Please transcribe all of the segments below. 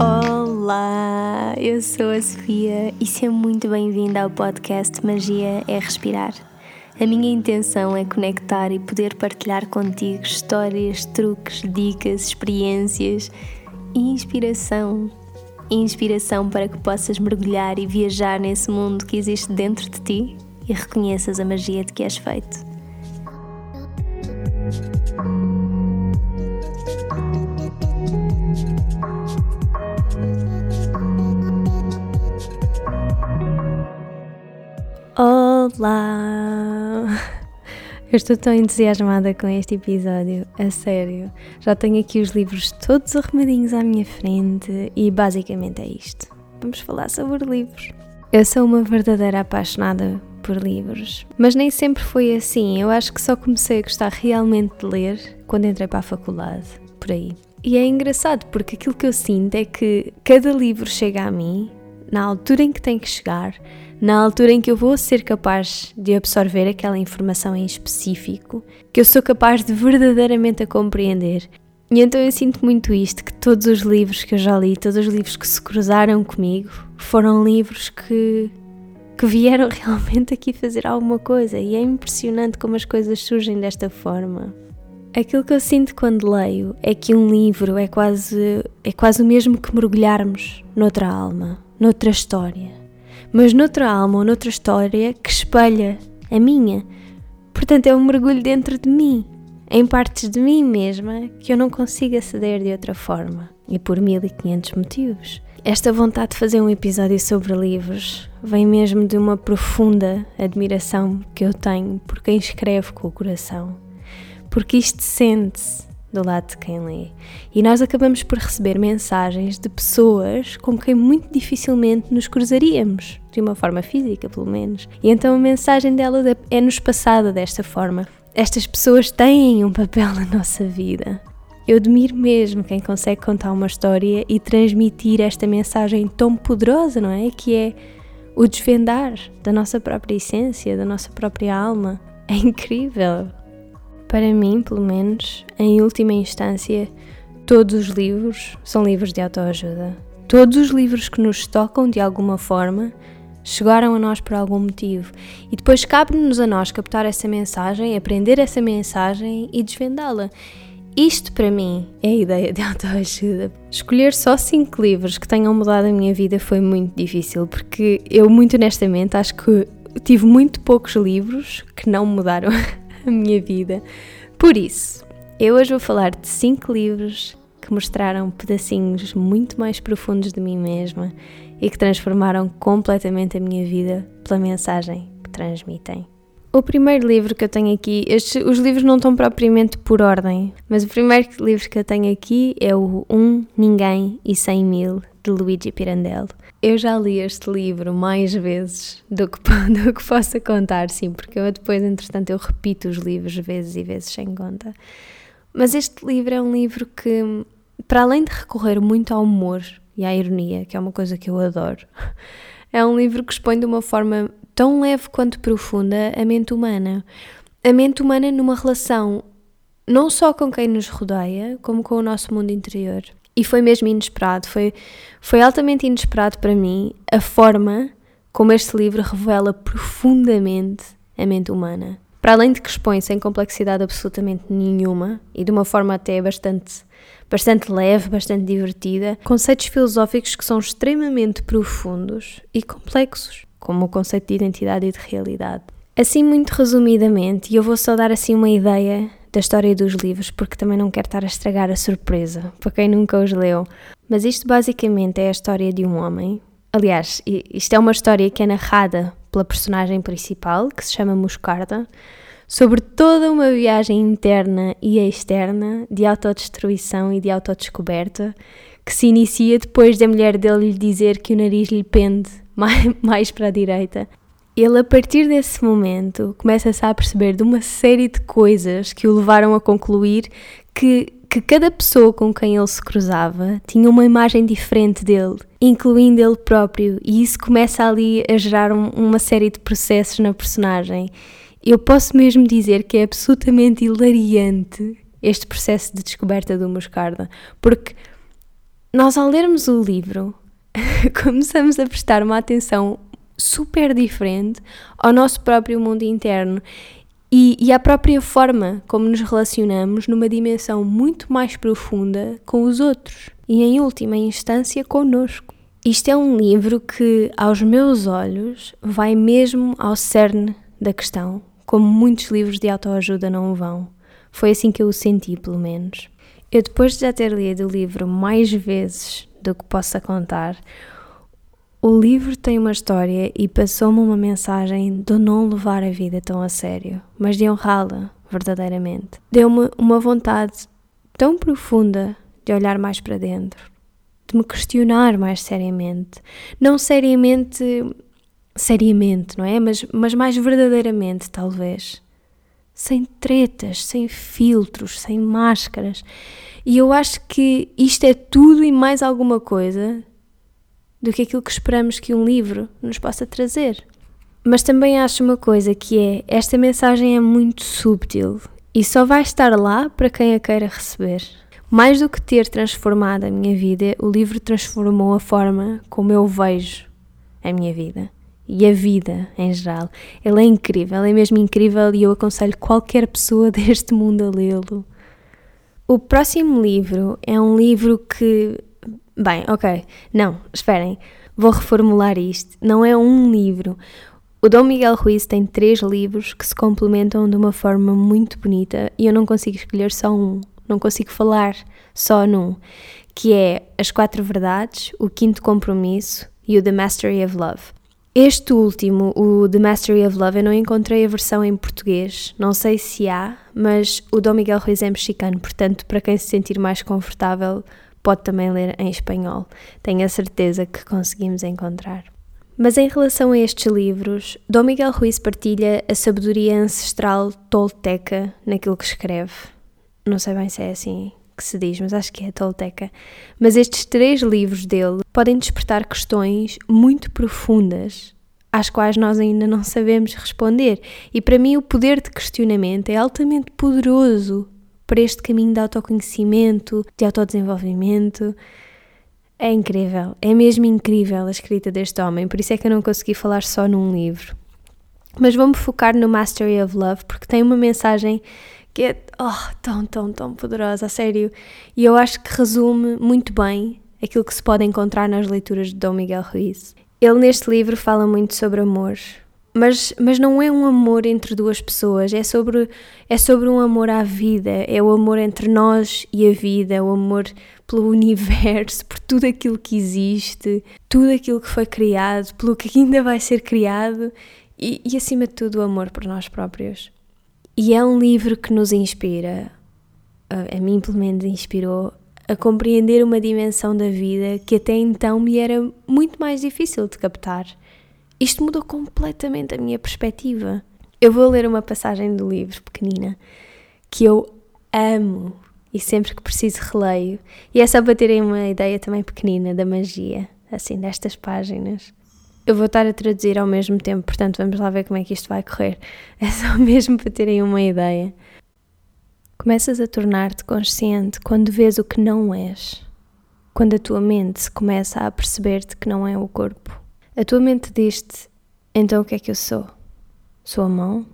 Olá, eu sou a Sofia e seja muito bem-vinda ao podcast Magia é Respirar. A minha intenção é conectar e poder partilhar contigo histórias, truques, dicas, experiências e inspiração. Inspiração para que possas mergulhar e viajar nesse mundo que existe dentro de ti e reconheças a magia de que és feito. Eu estou tão entusiasmada com este episódio, a sério. Já tenho aqui os livros todos arrumadinhos à minha frente e basicamente é isto. Vamos falar sobre livros. Eu sou uma verdadeira apaixonada por livros, mas nem sempre foi assim. Eu acho que só comecei a gostar realmente de ler quando entrei para a faculdade, por aí. E é engraçado porque aquilo que eu sinto é que cada livro chega a mim na altura em que tem que chegar na altura em que eu vou ser capaz de absorver aquela informação em específico, que eu sou capaz de verdadeiramente a compreender. E então eu sinto muito isto, que todos os livros que eu já li, todos os livros que se cruzaram comigo, foram livros que, que vieram realmente aqui fazer alguma coisa. E é impressionante como as coisas surgem desta forma. Aquilo que eu sinto quando leio é que um livro é quase, é quase o mesmo que mergulharmos noutra alma, noutra história mas noutra alma ou noutra história que espelha a minha. Portanto, é um mergulho dentro de mim, em partes de mim mesma que eu não consigo aceder de outra forma e por 1500 motivos. Esta vontade de fazer um episódio sobre livros vem mesmo de uma profunda admiração que eu tenho por quem escreve com o coração. Porque isto sente-se do lado de quem lê. E nós acabamos por receber mensagens de pessoas com quem muito dificilmente nos cruzaríamos, de uma forma física, pelo menos. E então a mensagem delas é-nos passada desta forma. Estas pessoas têm um papel na nossa vida. Eu admiro mesmo quem consegue contar uma história e transmitir esta mensagem tão poderosa, não é? Que é o desvendar da nossa própria essência, da nossa própria alma. É incrível. Para mim, pelo menos, em última instância, todos os livros são livros de autoajuda. Todos os livros que nos tocam de alguma forma chegaram a nós por algum motivo. E depois cabe-nos a nós captar essa mensagem, aprender essa mensagem e desvendá-la. Isto para mim é a ideia de autoajuda. Escolher só cinco livros que tenham mudado a minha vida foi muito difícil, porque eu, muito honestamente, acho que tive muito poucos livros que não mudaram a minha vida. Por isso, eu hoje vou falar de cinco livros que mostraram pedacinhos muito mais profundos de mim mesma e que transformaram completamente a minha vida pela mensagem que transmitem. O primeiro livro que eu tenho aqui, estes, os livros não estão propriamente por ordem, mas o primeiro livro que eu tenho aqui é o Um, Ninguém e Cem Mil, de Luigi Pirandello. Eu já li este livro mais vezes do que, do que possa contar, sim, porque eu depois, entretanto, eu repito os livros vezes e vezes sem conta. Mas este livro é um livro que, para além de recorrer muito ao humor e à ironia, que é uma coisa que eu adoro, é um livro que expõe de uma forma tão leve quanto profunda a mente humana. A mente humana numa relação não só com quem nos rodeia, como com o nosso mundo interior. E foi mesmo inesperado, foi, foi altamente inesperado para mim a forma como este livro revela profundamente a mente humana. Para além de que expõe sem complexidade absolutamente nenhuma e de uma forma até bastante, bastante leve, bastante divertida, conceitos filosóficos que são extremamente profundos e complexos, como o conceito de identidade e de realidade. Assim, muito resumidamente, e eu vou só dar assim uma ideia da história dos livros, porque também não quero estar a estragar a surpresa para quem nunca os leu. Mas isto basicamente é a história de um homem. Aliás, isto é uma história que é narrada pela personagem principal, que se chama Moscarda, sobre toda uma viagem interna e externa de autodestruição e de autodescoberta, que se inicia depois da mulher dele lhe dizer que o nariz lhe pende mais para a direita ele, a partir desse momento, começa-se a perceber de uma série de coisas que o levaram a concluir que que cada pessoa com quem ele se cruzava tinha uma imagem diferente dele, incluindo ele próprio, e isso começa ali a gerar um, uma série de processos na personagem. Eu posso mesmo dizer que é absolutamente hilariante este processo de descoberta do Moscarda, porque nós ao lermos o livro começamos a prestar uma atenção super diferente ao nosso próprio mundo interno e, e à própria forma como nos relacionamos numa dimensão muito mais profunda com os outros e, em última instância, connosco. Isto é um livro que, aos meus olhos, vai mesmo ao cerne da questão, como muitos livros de autoajuda não vão. Foi assim que eu o senti, pelo menos. Eu, depois de já ter lido o livro mais vezes do que possa contar, o livro tem uma história e passou-me uma mensagem de não levar a vida tão a sério, mas de honrá-la verdadeiramente. Deu-me uma vontade tão profunda de olhar mais para dentro, de me questionar mais seriamente. Não seriamente, seriamente, não é? Mas, mas mais verdadeiramente, talvez. Sem tretas, sem filtros, sem máscaras. E eu acho que isto é tudo e mais alguma coisa do que aquilo que esperamos que um livro nos possa trazer. Mas também acho uma coisa que é, esta mensagem é muito subtil e só vai estar lá para quem a queira receber. Mais do que ter transformado a minha vida, o livro transformou a forma como eu vejo a minha vida e a vida em geral. Ele é incrível, é mesmo incrível e eu aconselho qualquer pessoa deste mundo a lê-lo. O próximo livro é um livro que Bem, ok. Não, esperem. Vou reformular isto. Não é um livro. O Dom Miguel Ruiz tem três livros que se complementam de uma forma muito bonita e eu não consigo escolher só um. Não consigo falar só num. Que é As Quatro Verdades, O Quinto Compromisso e o The Mastery of Love. Este último, o The Mastery of Love, eu não encontrei a versão em português. Não sei se há, mas o Dom Miguel Ruiz é mexicano, portanto, para quem se sentir mais confortável, pode também ler em espanhol. Tenho a certeza que conseguimos encontrar. Mas em relação a estes livros, Dom Miguel Ruiz partilha a sabedoria ancestral tolteca naquilo que escreve. Não sei bem se é assim que se diz, mas acho que é tolteca. Mas estes três livros dele podem despertar questões muito profundas às quais nós ainda não sabemos responder. E para mim, o poder de questionamento é altamente poderoso para este caminho de autoconhecimento, de autodesenvolvimento. É incrível, é mesmo incrível a escrita deste homem, por isso é que eu não consegui falar só num livro. Mas vou-me focar no Mastery of Love porque tem uma mensagem que é oh, tão, tão, tão poderosa, a sério. E eu acho que resume muito bem aquilo que se pode encontrar nas leituras de Dom Miguel Ruiz. Ele neste livro fala muito sobre amor, mas, mas não é um amor entre duas pessoas, é sobre, é sobre um amor à vida, é o amor entre nós e a vida, o amor pelo universo, por tudo aquilo que existe, tudo aquilo que foi criado, pelo que ainda vai ser criado e, e acima de tudo o amor por nós próprios. E é um livro que nos inspira, a, a mim pelo menos inspirou, a compreender uma dimensão da vida que até então me era muito mais difícil de captar isto mudou completamente a minha perspectiva. Eu vou ler uma passagem do livro pequenina que eu amo e sempre que preciso releio. E é só para terem uma ideia também pequenina da magia, assim, destas páginas. Eu vou estar a traduzir ao mesmo tempo, portanto vamos lá ver como é que isto vai correr. É só mesmo para terem uma ideia. Começas a tornar-te consciente quando vês o que não és. Quando a tua mente começa a perceber-te que não é o corpo. A tua mente diz-te: então o que é que eu sou? Sou a mão?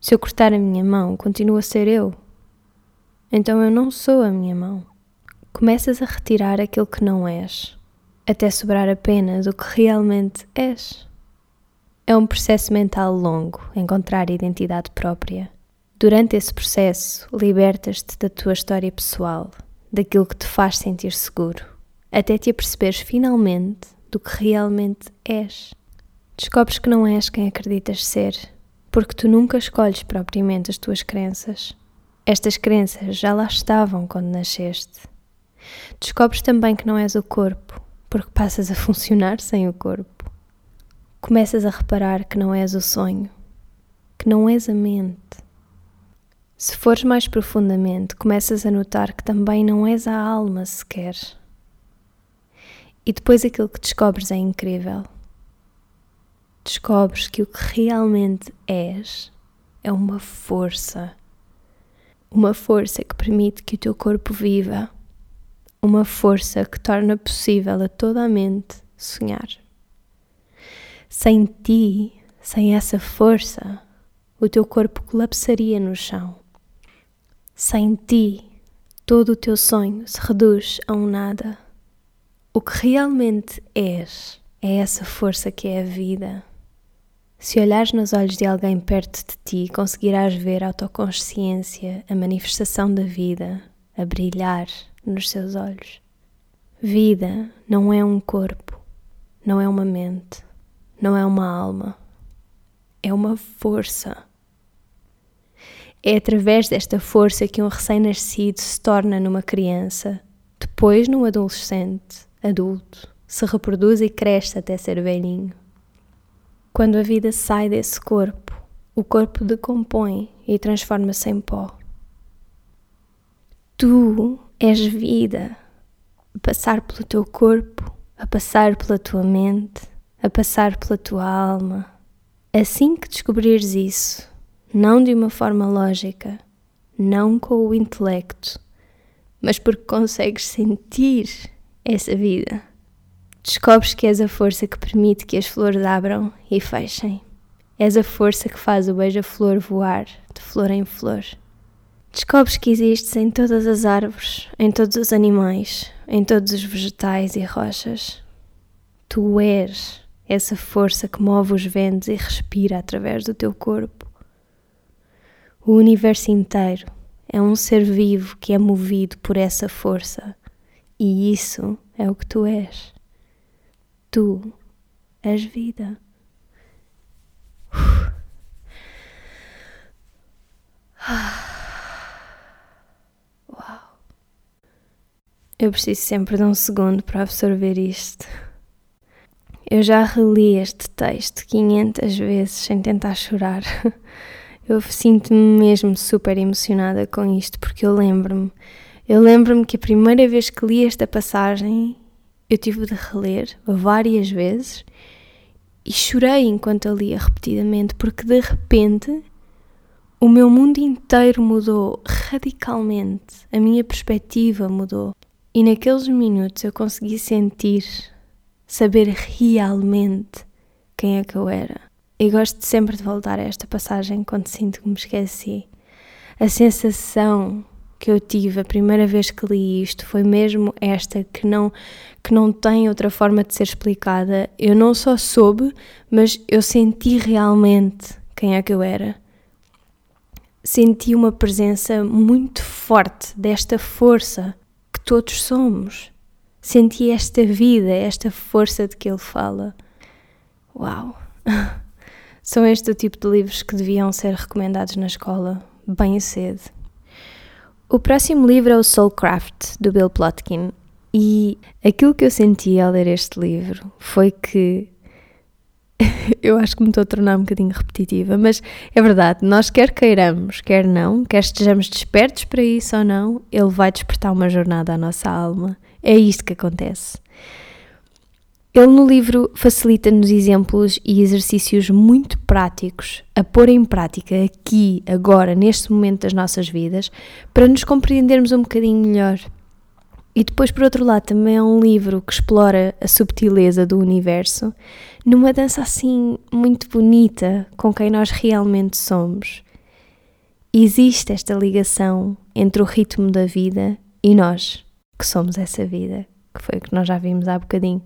Se eu cortar a minha mão, continuo a ser eu. Então eu não sou a minha mão. Começas a retirar aquilo que não és, até sobrar apenas o que realmente és. É um processo mental longo encontrar a identidade própria. Durante esse processo, libertas-te da tua história pessoal, daquilo que te faz sentir seguro, até te aperceberes finalmente do que realmente és. Descobres que não és quem acreditas ser, porque tu nunca escolhes propriamente as tuas crenças. Estas crenças já lá estavam quando nasceste. Descobres também que não és o corpo, porque passas a funcionar sem o corpo. Começas a reparar que não és o sonho, que não és a mente. Se fores mais profundamente, começas a notar que também não és a alma sequer. E depois aquilo que descobres é incrível. Descobres que o que realmente és é uma força. Uma força que permite que o teu corpo viva. Uma força que torna possível a toda a mente sonhar. Sem ti, sem essa força, o teu corpo colapsaria no chão. Sem ti, todo o teu sonho se reduz a um nada. O que realmente és é essa força que é a vida. Se olhares nos olhos de alguém perto de ti, conseguirás ver a autoconsciência, a manifestação da vida, a brilhar nos seus olhos. Vida não é um corpo, não é uma mente, não é uma alma, é uma força. É através desta força que um recém-nascido se torna numa criança, depois num adolescente, adulto, se reproduz e cresce até ser velhinho. Quando a vida sai desse corpo, o corpo decompõe e transforma-se em pó. Tu és vida, a passar pelo teu corpo, a passar pela tua mente, a passar pela tua alma. Assim que descobrires isso, não de uma forma lógica, não com o intelecto, mas porque consegues sentir essa vida Descobres que és a força que permite que as flores abram e fechem. És a força que faz o beija-flor voar de flor em flor. Descobres que existes em todas as árvores, em todos os animais, em todos os vegetais e rochas. Tu és essa força que move os ventos e respira através do teu corpo. O universo inteiro é um ser vivo que é movido por essa força, e isso é o que tu és. Tu és vida. Uau! Eu preciso sempre de um segundo para absorver isto. Eu já reli este texto 500 vezes sem tentar chorar. Eu sinto-me mesmo super emocionada com isto porque eu lembro-me. Eu lembro-me que a primeira vez que li esta passagem eu tive de reler várias vezes e chorei enquanto a lia repetidamente, porque de repente o meu mundo inteiro mudou radicalmente, a minha perspectiva mudou. E naqueles minutos eu consegui sentir, saber realmente quem é que eu era. E gosto sempre de voltar a esta passagem quando sinto que me esqueci. A sensação que eu tive a primeira vez que li isto foi mesmo esta que não que não tem outra forma de ser explicada. Eu não só soube, mas eu senti realmente quem é que eu era. Senti uma presença muito forte desta força que todos somos. Senti esta vida, esta força de que ele fala. Uau! São este o tipo de livros que deviam ser recomendados na escola, bem cedo. O próximo livro é o Soulcraft, do Bill Plotkin, e aquilo que eu senti ao ler este livro foi que eu acho que me estou a tornar um bocadinho repetitiva, mas é verdade, nós quer queiramos, quer não, quer estejamos despertos para isso ou não, ele vai despertar uma jornada à nossa alma. É isto que acontece. Ele no livro facilita-nos exemplos e exercícios muito práticos a pôr em prática aqui, agora, neste momento das nossas vidas, para nos compreendermos um bocadinho melhor. E depois, por outro lado, também é um livro que explora a subtileza do universo numa dança assim muito bonita com quem nós realmente somos. Existe esta ligação entre o ritmo da vida e nós, que somos essa vida, que foi o que nós já vimos há bocadinho.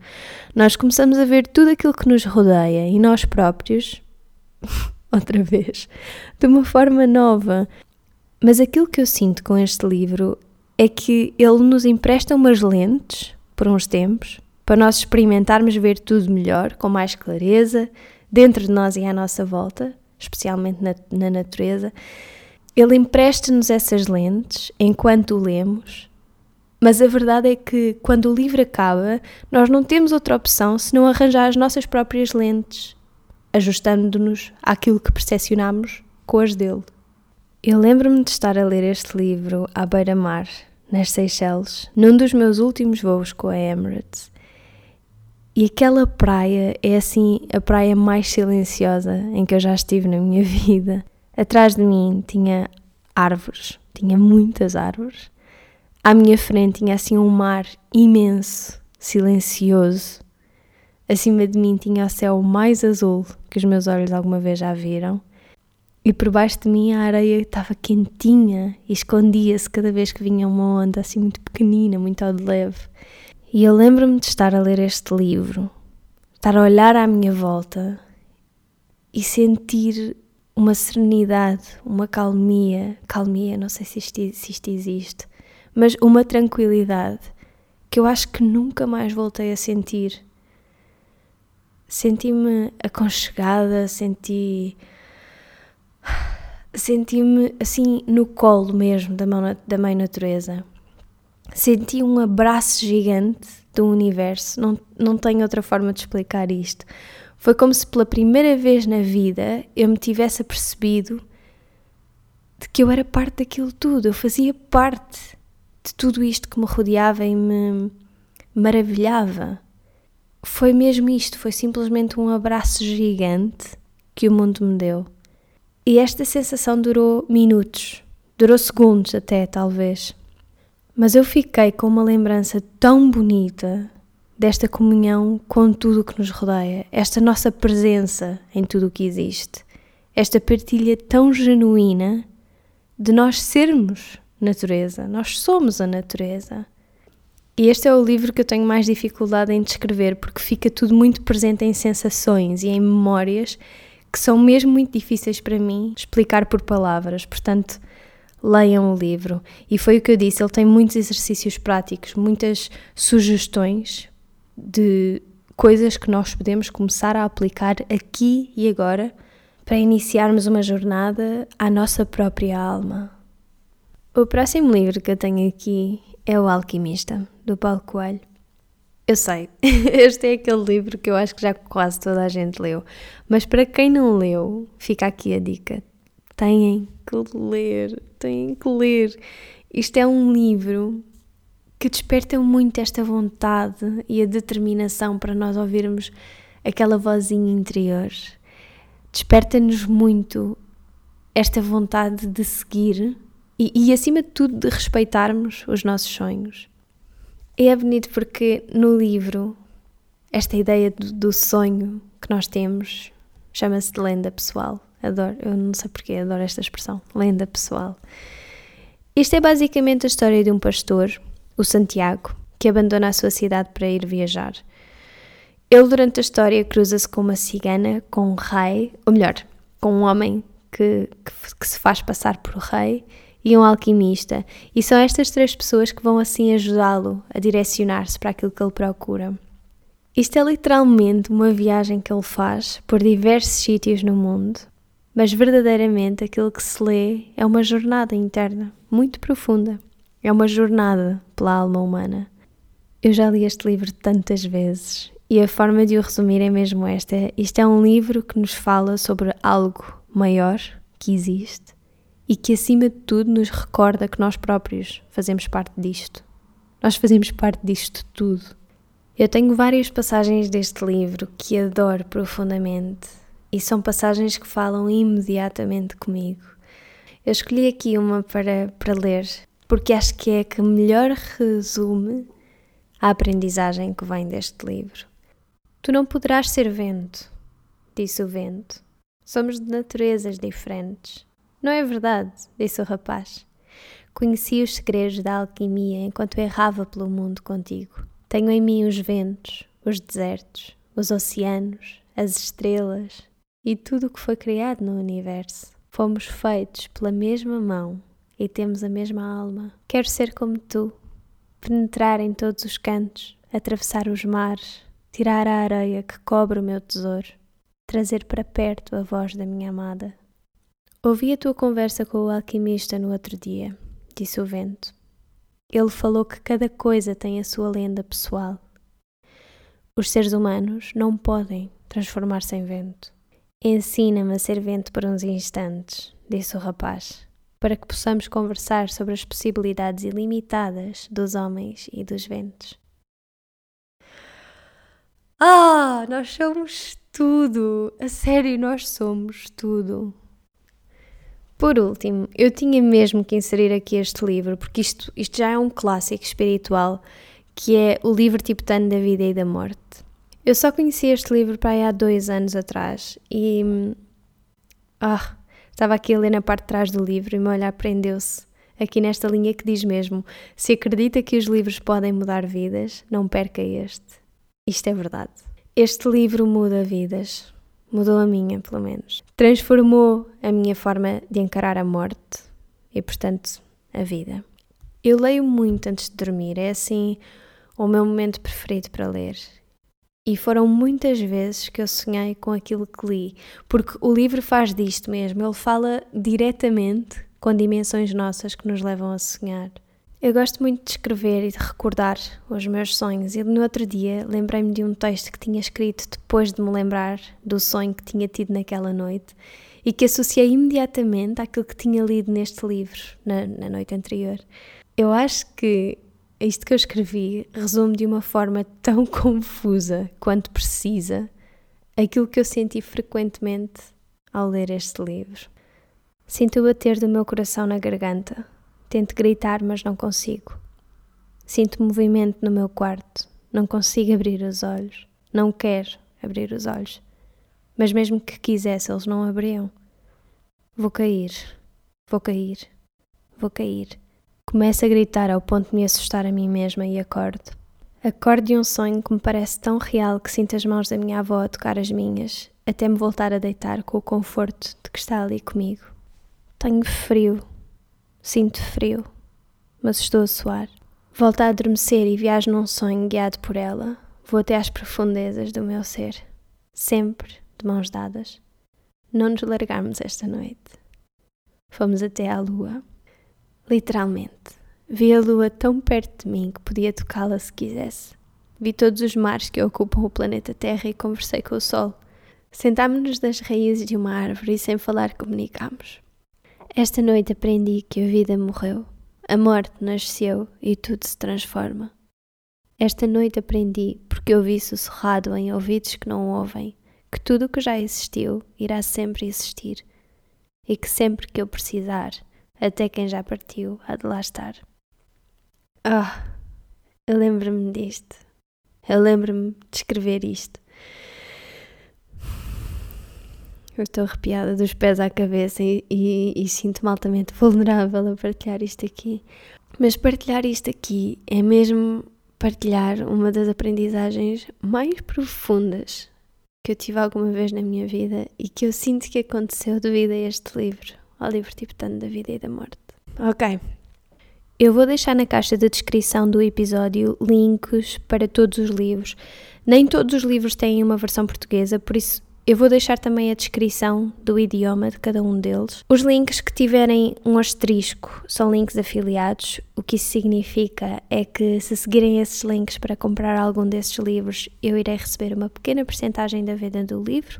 Nós começamos a ver tudo aquilo que nos rodeia e nós próprios, outra vez, de uma forma nova. Mas aquilo que eu sinto com este livro é que ele nos empresta umas lentes por uns tempos para nós experimentarmos ver tudo melhor, com mais clareza, dentro de nós e à nossa volta, especialmente na, na natureza. Ele empresta-nos essas lentes enquanto o lemos, mas a verdade é que quando o livro acaba, nós não temos outra opção senão arranjar as nossas próprias lentes, ajustando-nos àquilo que percepcionamos com as dele. Eu lembro-me de estar a ler este livro à beira-mar, nas Seychelles, num dos meus últimos voos com a Emirates. E aquela praia é assim a praia mais silenciosa em que eu já estive na minha vida. Atrás de mim tinha árvores, tinha muitas árvores. À minha frente tinha assim um mar imenso, silencioso. Acima de mim tinha o céu mais azul que os meus olhos alguma vez já viram. E por baixo de mim a areia estava quentinha e escondia-se cada vez que vinha uma onda assim muito pequenina, muito ao de leve. E eu lembro-me de estar a ler este livro, estar a olhar à minha volta e sentir uma serenidade, uma calmia, calmia, não sei se isto, se isto existe, mas uma tranquilidade que eu acho que nunca mais voltei a sentir. Senti-me aconchegada, senti senti-me assim no colo mesmo da, mão, da mãe natureza. Senti um abraço gigante do universo, não, não tenho outra forma de explicar isto. Foi como se pela primeira vez na vida eu me tivesse apercebido de que eu era parte daquilo tudo, eu fazia parte de tudo isto que me rodeava e me maravilhava. Foi mesmo isto, foi simplesmente um abraço gigante que o mundo me deu. E esta sensação durou minutos, durou segundos até, talvez. Mas eu fiquei com uma lembrança tão bonita desta comunhão com tudo o que nos rodeia, esta nossa presença em tudo o que existe, esta partilha tão genuína de nós sermos natureza, nós somos a natureza. E este é o livro que eu tenho mais dificuldade em descrever porque fica tudo muito presente em sensações e em memórias que são mesmo muito difíceis para mim explicar por palavras, portanto, leiam o livro. E foi o que eu disse, ele tem muitos exercícios práticos, muitas sugestões de coisas que nós podemos começar a aplicar aqui e agora para iniciarmos uma jornada à nossa própria alma. O próximo livro que eu tenho aqui é O Alquimista, do Paulo Coelho. Eu sei, este é aquele livro que eu acho que já quase toda a gente leu, mas para quem não leu, fica aqui a dica: têm que ler, têm que ler. Isto é um livro que desperta muito esta vontade e a determinação para nós ouvirmos aquela vozinha interior. Desperta-nos muito esta vontade de seguir e, e, acima de tudo, de respeitarmos os nossos sonhos. E é bonito porque no livro, esta ideia do, do sonho que nós temos chama-se de lenda pessoal. Adoro, eu não sei porquê, adoro esta expressão, lenda pessoal. Isto é basicamente a história de um pastor, o Santiago, que abandona a sua cidade para ir viajar. Ele, durante a história, cruza-se com uma cigana, com um rei, ou melhor, com um homem que, que, que se faz passar por rei e um alquimista, e são estas três pessoas que vão assim ajudá-lo a direcionar-se para aquilo que ele procura. Isto é literalmente uma viagem que ele faz por diversos sítios no mundo, mas verdadeiramente aquilo que se lê é uma jornada interna, muito profunda. É uma jornada pela alma humana. Eu já li este livro tantas vezes e a forma de o resumir é mesmo esta: isto é um livro que nos fala sobre algo maior que existe e que, acima de tudo, nos recorda que nós próprios fazemos parte disto. Nós fazemos parte disto tudo. Eu tenho várias passagens deste livro que adoro profundamente e são passagens que falam imediatamente comigo. Eu escolhi aqui uma para, para ler porque acho que é a que melhor resume a aprendizagem que vem deste livro. Tu não poderás ser vento, disse o vento. Somos de naturezas diferentes. Não é verdade, disse o rapaz. Conheci os segredos da alquimia enquanto errava pelo mundo contigo. Tenho em mim os ventos, os desertos, os oceanos, as estrelas e tudo o que foi criado no universo. Fomos feitos pela mesma mão e temos a mesma alma. Quero ser como tu, penetrar em todos os cantos, atravessar os mares, tirar a areia que cobre o meu tesouro, trazer para perto a voz da minha amada. Ouvi a tua conversa com o alquimista no outro dia, disse o vento. Ele falou que cada coisa tem a sua lenda pessoal. Os seres humanos não podem transformar-se em vento. Ensina-me a ser vento por uns instantes, disse o rapaz. para que possamos conversar sobre as possibilidades ilimitadas dos homens e dos ventos. Ah, nós somos tudo! A sério, nós somos tudo! Por último, eu tinha mesmo que inserir aqui este livro, porque isto, isto já é um clássico espiritual, que é o livro tibetano da vida e da morte. Eu só conheci este livro para aí há dois anos atrás e. Ah, estava aqui a ler na parte de trás do livro e o meu olhar prendeu-se aqui nesta linha que diz mesmo: Se acredita que os livros podem mudar vidas, não perca este. Isto é verdade. Este livro muda vidas. Mudou a minha, pelo menos. Transformou a minha forma de encarar a morte e, portanto, a vida. Eu leio muito antes de dormir, é assim o meu momento preferido para ler. E foram muitas vezes que eu sonhei com aquilo que li, porque o livro faz disto mesmo, ele fala diretamente com dimensões nossas que nos levam a sonhar. Eu gosto muito de escrever e de recordar os meus sonhos, e no outro dia lembrei-me de um texto que tinha escrito depois de me lembrar do sonho que tinha tido naquela noite e que associei imediatamente àquilo que tinha lido neste livro na, na noite anterior. Eu acho que isto que eu escrevi resume de uma forma tão confusa quanto precisa aquilo que eu senti frequentemente ao ler este livro. Sinto o bater do meu coração na garganta Tento gritar, mas não consigo. Sinto movimento no meu quarto. Não consigo abrir os olhos. Não quero abrir os olhos. Mas mesmo que quisesse, eles não abriam. Vou cair. Vou cair. Vou cair. Começo a gritar ao ponto de me assustar a mim mesma e acordo. Acordo de um sonho que me parece tão real que sinto as mãos da minha avó a tocar as minhas, até me voltar a deitar com o conforto de que está ali comigo. Tenho frio, Sinto frio, mas estou a suar. Volto a adormecer e viajo num sonho guiado por ela. Vou até às profundezas do meu ser, sempre de mãos dadas. Não nos largarmos esta noite. Fomos até à lua. Literalmente. Vi a lua tão perto de mim que podia tocá-la se quisesse. Vi todos os mares que ocupam o planeta Terra e conversei com o sol. Sentámos-nos nas raízes de uma árvore e sem falar comunicámos. Esta noite aprendi que a vida morreu, a morte nasceu e tudo se transforma. Esta noite aprendi, porque ouvi sussurrado em ouvidos que não ouvem, que tudo o que já existiu irá sempre existir e que sempre que eu precisar, até quem já partiu há de lá estar. Ah, eu lembro-me disto. Eu lembro-me de escrever isto. Eu estou arrepiada dos pés à cabeça e, e, e sinto-me altamente vulnerável a partilhar isto aqui. Mas partilhar isto aqui é mesmo partilhar uma das aprendizagens mais profundas que eu tive alguma vez na minha vida e que eu sinto que aconteceu devido a este livro, ao livro tibetano da vida e da morte. Ok. Eu vou deixar na caixa de descrição do episódio links para todos os livros. Nem todos os livros têm uma versão portuguesa, por isso eu vou deixar também a descrição do idioma de cada um deles. Os links que tiverem um asterisco são links afiliados. O que isso significa é que se seguirem esses links para comprar algum desses livros, eu irei receber uma pequena porcentagem da venda do livro.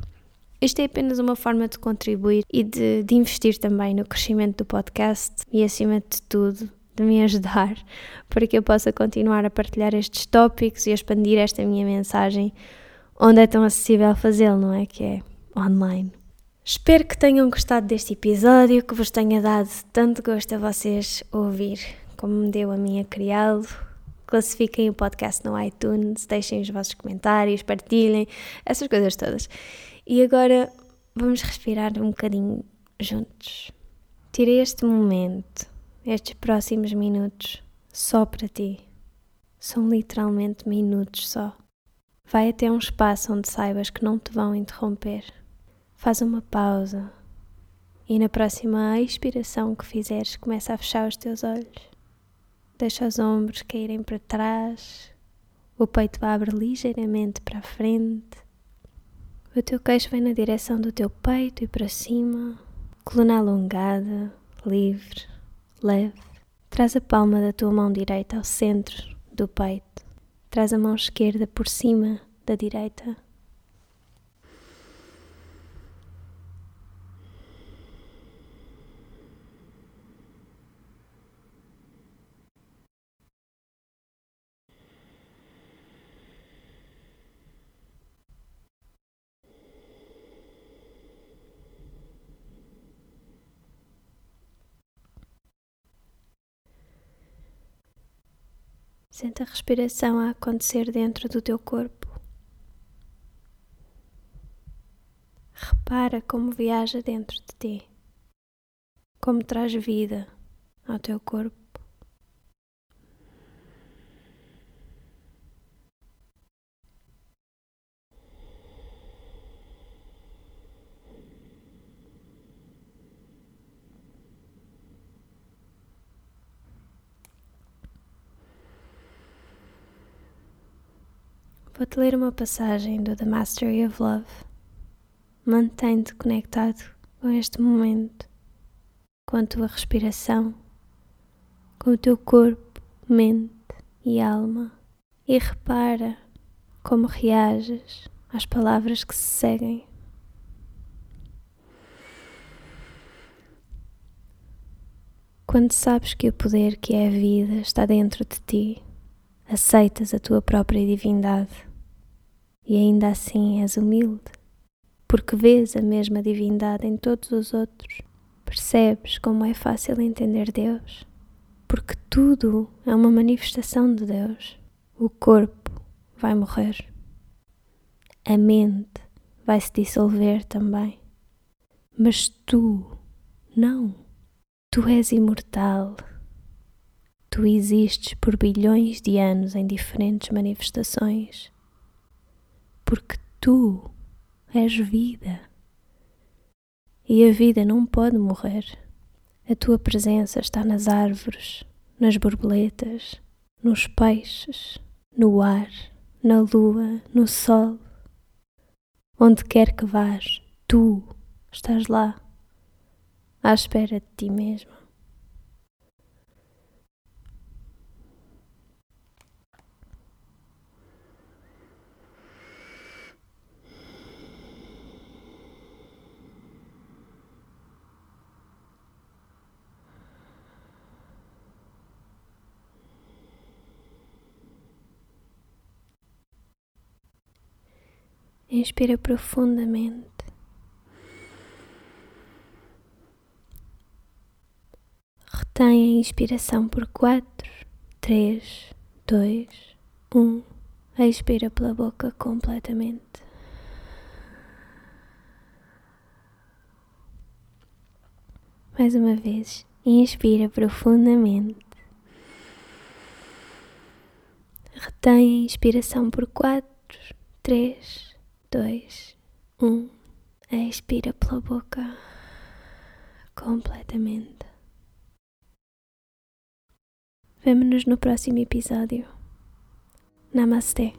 Isto é apenas uma forma de contribuir e de, de investir também no crescimento do podcast e, acima de tudo, de me ajudar para que eu possa continuar a partilhar estes tópicos e a expandir esta minha mensagem onde é tão acessível fazê-lo, não é? Que é online. Espero que tenham gostado deste episódio, que vos tenha dado tanto gosto a vocês ouvir como me deu a mim a criá-lo. Classifiquem o podcast no iTunes, deixem os vossos comentários, partilhem, essas coisas todas. E agora vamos respirar um bocadinho juntos. Tirei este momento, estes próximos minutos, só para ti. São literalmente minutos só. Vai até um espaço onde saibas que não te vão interromper. Faz uma pausa e na próxima expiração que fizeres, começa a fechar os teus olhos. Deixa os ombros caírem para trás, o peito abre ligeiramente para a frente. O teu queixo vem na direção do teu peito e para cima, coluna alongada, livre, leve. Traz a palma da tua mão direita ao centro do peito Traz a mão esquerda por cima da direita. Sente a respiração a acontecer dentro do teu corpo. Repara como viaja dentro de ti, como traz vida ao teu corpo. Vou-te ler uma passagem do The Mastery of Love. Mantém-te conectado com este momento, com a tua respiração, com o teu corpo, mente e alma e repara como reages às palavras que se seguem. Quando sabes que o poder que é a vida está dentro de ti, aceitas a tua própria divindade e ainda assim és humilde, porque vês a mesma divindade em todos os outros. Percebes como é fácil entender Deus, porque tudo é uma manifestação de Deus. O corpo vai morrer, a mente vai se dissolver também, mas tu não. Tu és imortal. Tu existes por bilhões de anos em diferentes manifestações porque tu és vida. E a vida não pode morrer. A tua presença está nas árvores, nas borboletas, nos peixes, no ar, na lua, no sol. Onde quer que vás, tu estás lá, à espera de ti mesmo. Inspira profundamente. Retém a inspiração por quatro, três, dois, um. Expira pela boca completamente. Mais uma vez, inspira profundamente. Retém a inspiração por quatro, três, dois, um. Expira pela boca completamente. Vemo-nos no próximo episódio. Namastê.